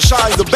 shine the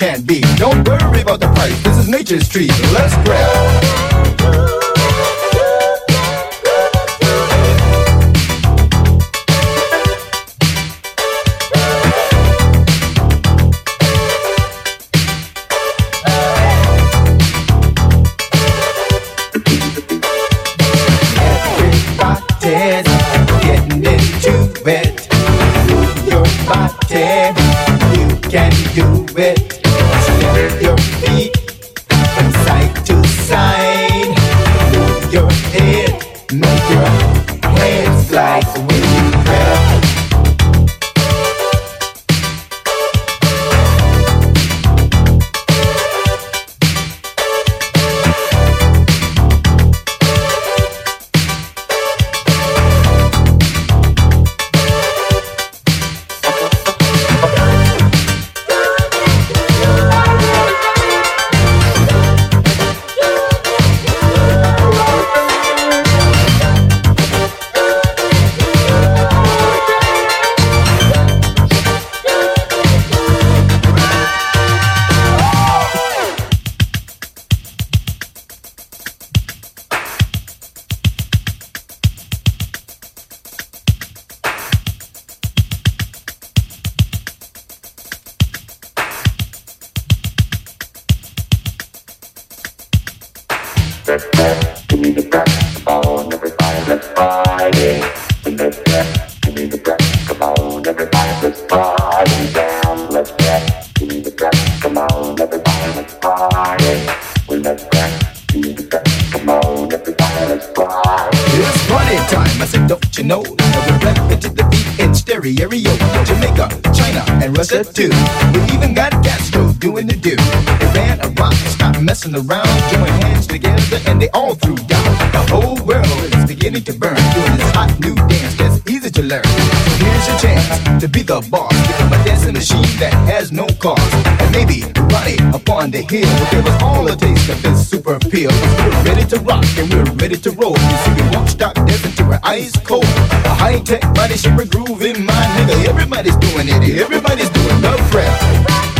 groove that time, I said, don't you know? Now we're rapping to the beat in stereo. Jamaica, China, and Russia too. We even got Castro doing the do. Iran, Iraq, stop messing around. Join hands together and they all threw down. The whole world is beginning to burn. Doing this hot new dance that's easy to learn. Here's your chance to be the boss. Become a dancing machine that has no cost. And maybe it upon the hill. will Give us all a taste of this super appeal. We're ready to rock and we're ready to roll. You see, we won't stop dancing till we're ice cold. A high tech body shape groove in my nigga. Everybody's doing it. Everybody's doing the prep.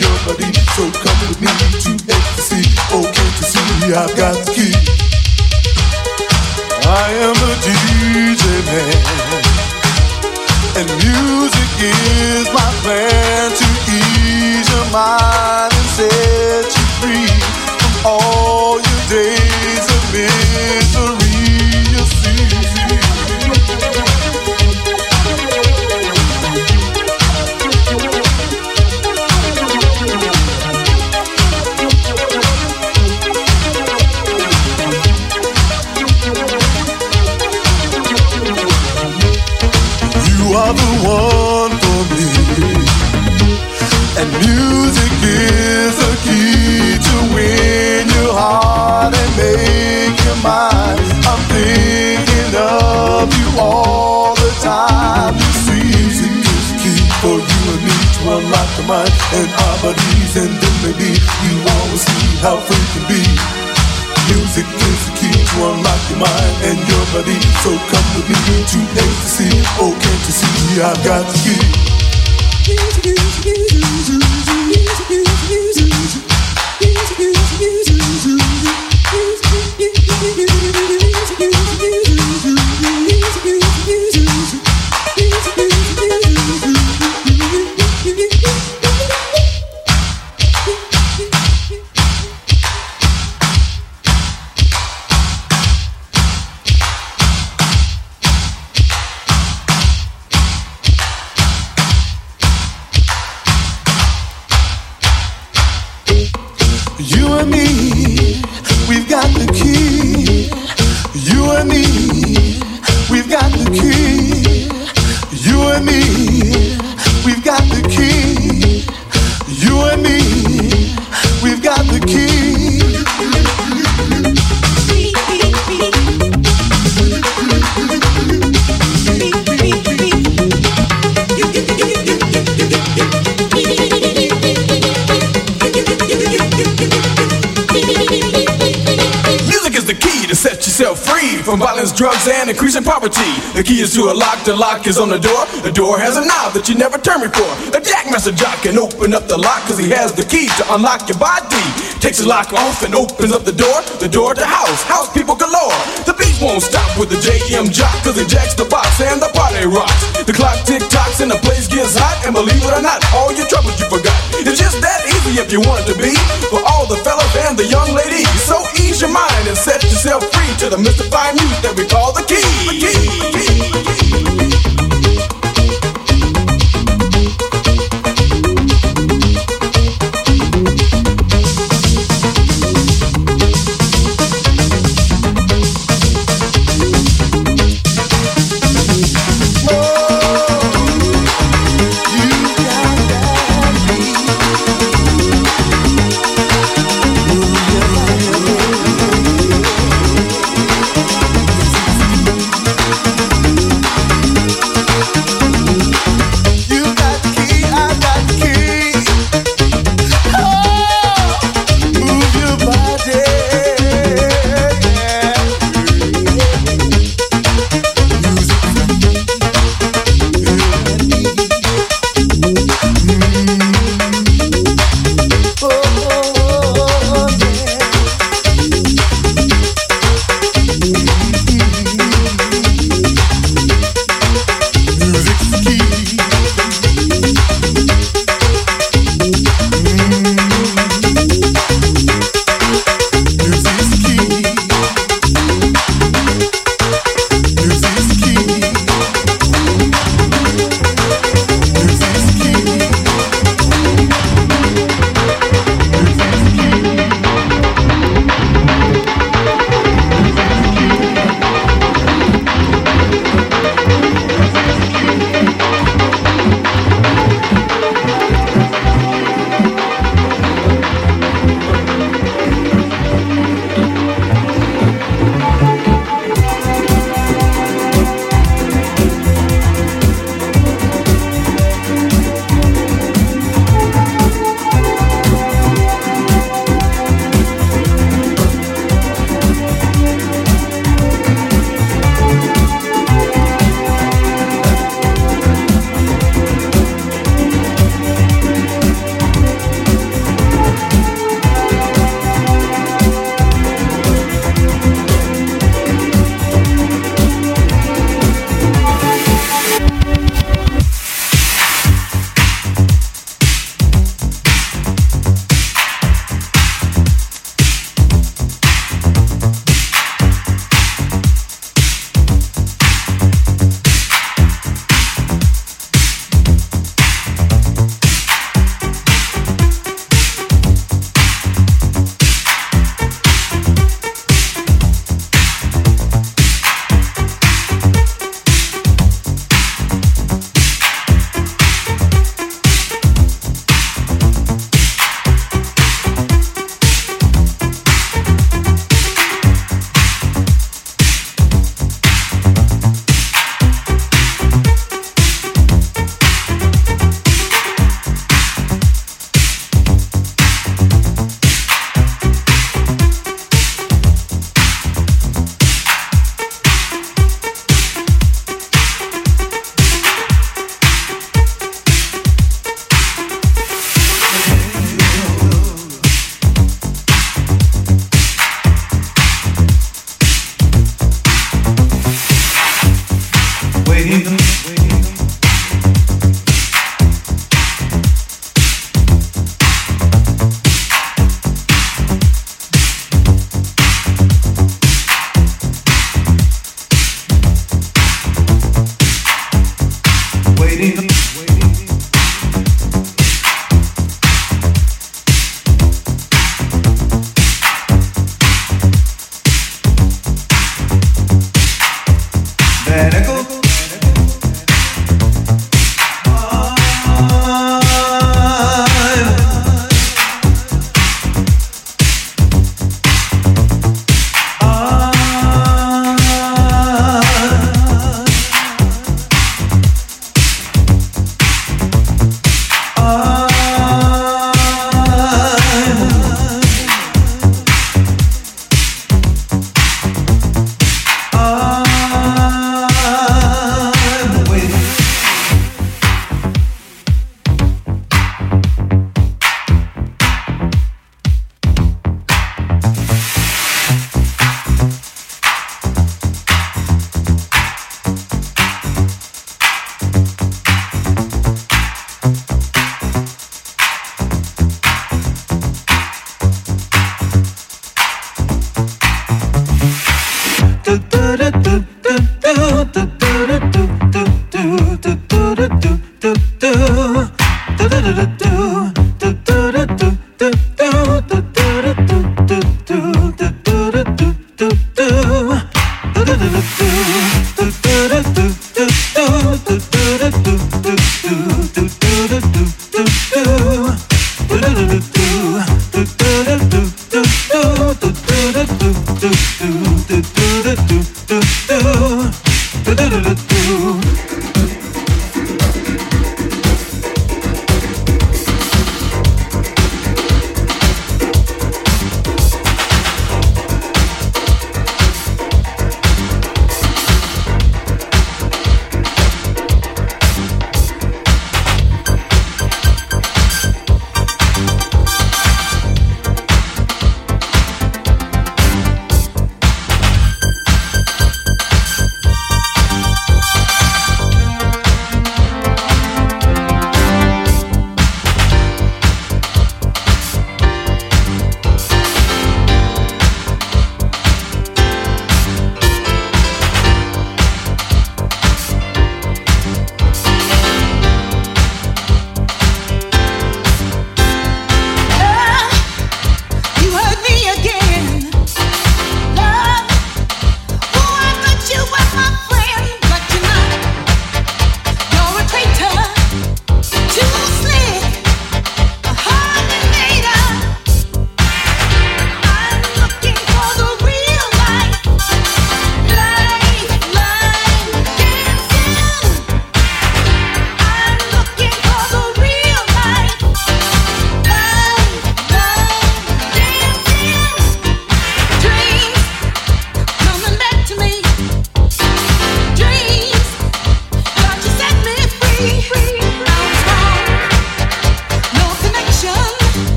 your body. So come with me to ecstasy. Oh, can't you see I've got the key? I am a DJ man, and music is my plan to ease your mind and set you free from all your days of misery. One for me. And music is the key to win your heart and make you mine. I'm thinking of you all the time. Music is key for you and me to unlock the mind and our bodies. And then maybe you always see how free can be. Music is to unlock your mind and your body. So come with me to ecstasy. Oh, can't you see I've got the key? The key is to a lock. The lock is on the door. The door has a knob that you never turn before. A jackmaster jock can open up the lock because he has the key to unlock your body. Takes the lock off and opens up the door. The door to house. House people galore. The beat won't stop with the JM jock because he jacks the box and the party rocks. The clock tick tocks and the place gets hot. And believe it or not, all your troubles you forgot. It's just that easy if you want it to be. For all the fellas and the young ladies. So ease your mind and set yourself free to the mystifying music that we call the key. The key. The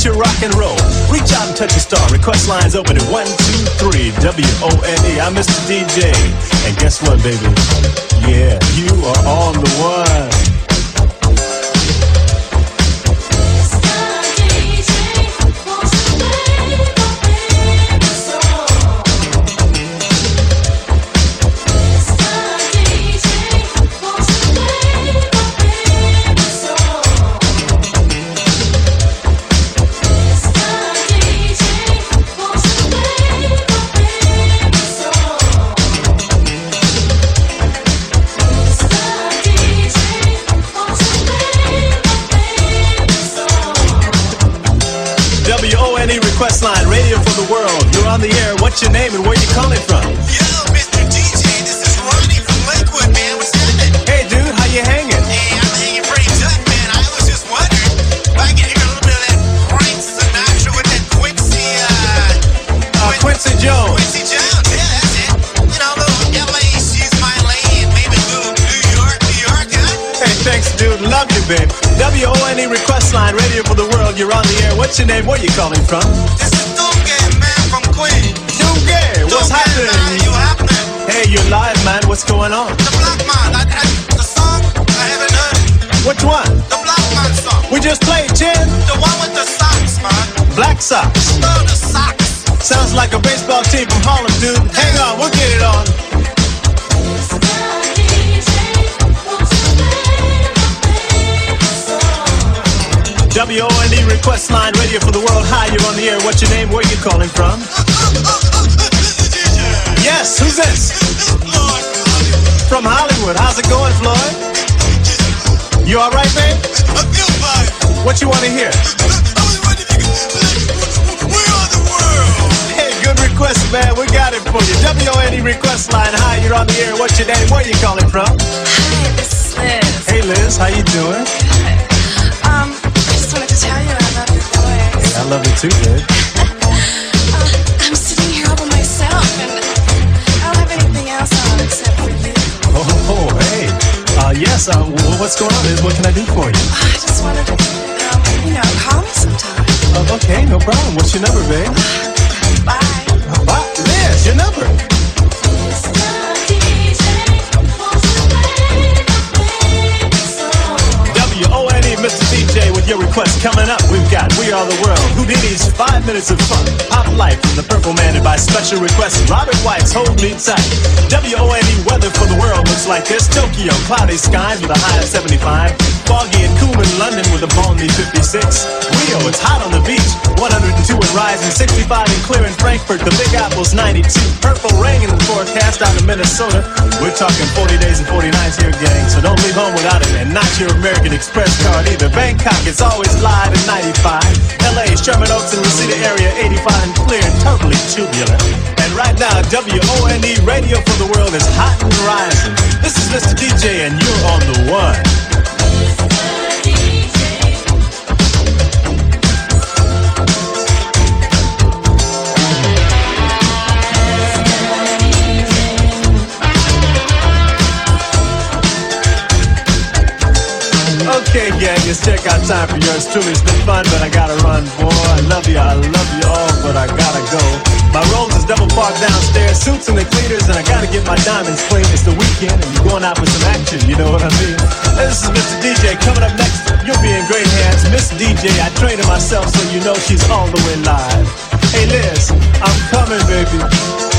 We've your rock and roll. Reach out and touch a star. Request lines open at 123 W-O-N-E. I'm Mr. DJ. WONE line, radio for the world. You're on the air. What's your name and where you calling from? Yo, Mr. DJ, this is Ronnie from Lakewood, man. What's happening? Hey, dude, how you hanging? Hey, I'm hanging pretty tight, man. I was just wondering if I could hear a little bit of that Frank Sinatra with that Quincy, uh, Uh, Quincy Jones. Quincy babe. WONE request line, radio for the world. You're on the air. What's your name? Where you calling from? This is Dugan, man, from Queen. Dugan, what's happening? man, you happening? Hey, you're live, man. What's going on? The Black Man, I, I, the song, I haven't heard it. Which one? The Black Man song. We just played, Chin. The one with the socks, man. Black Sox. Oh, the socks. Sounds like a baseball team from Harlem, dude. Hang on, we'll get it on. WONE request line, radio for the world. Hi, you're on the air. What's your name? Where are you calling from? Yes, who's this? From Hollywood. How's it going, Floyd? You all right, babe? What you want to hear? Hey, good request, man. We got it for you. WONE request line. Hi, you're on the air. What's your name? Where are you calling from? Hi, this is Liz. Hey, Liz. How you doing? Um, tell you I love your voice. I love you too, babe. Uh, I'm sitting here all by myself, and I don't have anything else on except for you. Oh, oh, hey. Uh, yes, uh, what's going on, What can I do for you? I just wanted to, um, you know, call me sometime. Uh, okay, no problem. What's your number, babe? Bye. Bye. Liz, your number. Your request coming up. We've got We Are the World, Whodini's Five Minutes of Fun, Pop Life from the Purple Man, and by special request, Robert White's Hold Me Tight. WONE weather for the world looks like this Tokyo, cloudy skies with a high of 75. Foggy and cool in London with a balmy 56. Rio, it's hot on the beach, 102 and rising, 65 and clear in Frankfurt. The Big Apple's 92. Purple rain in the forecast out of Minnesota. We're talking 40 days and 40 nights here, gang, so don't leave home without it. And not your American Express card either. Bangkok, it's always live at 95. LA, Sherman Oaks and Reseda area, 85 and clear and totally tubular. And right now, WONE Radio for the World is hot and rising. This is Mr. DJ, and you're on the one. It's check out time for yours truly. It's been fun, but I gotta run, boy. I love you, I love you all, but I gotta go. My rolls is double parked downstairs, suits and the cleaners, and I gotta get my diamonds clean. It's the weekend, and you're going out with some action, you know what I mean? This is Mr. DJ coming up next. You'll be in great hands. Miss DJ, I trained her myself, so you know she's all the way live. Hey, Liz, I'm coming, baby.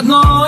одно.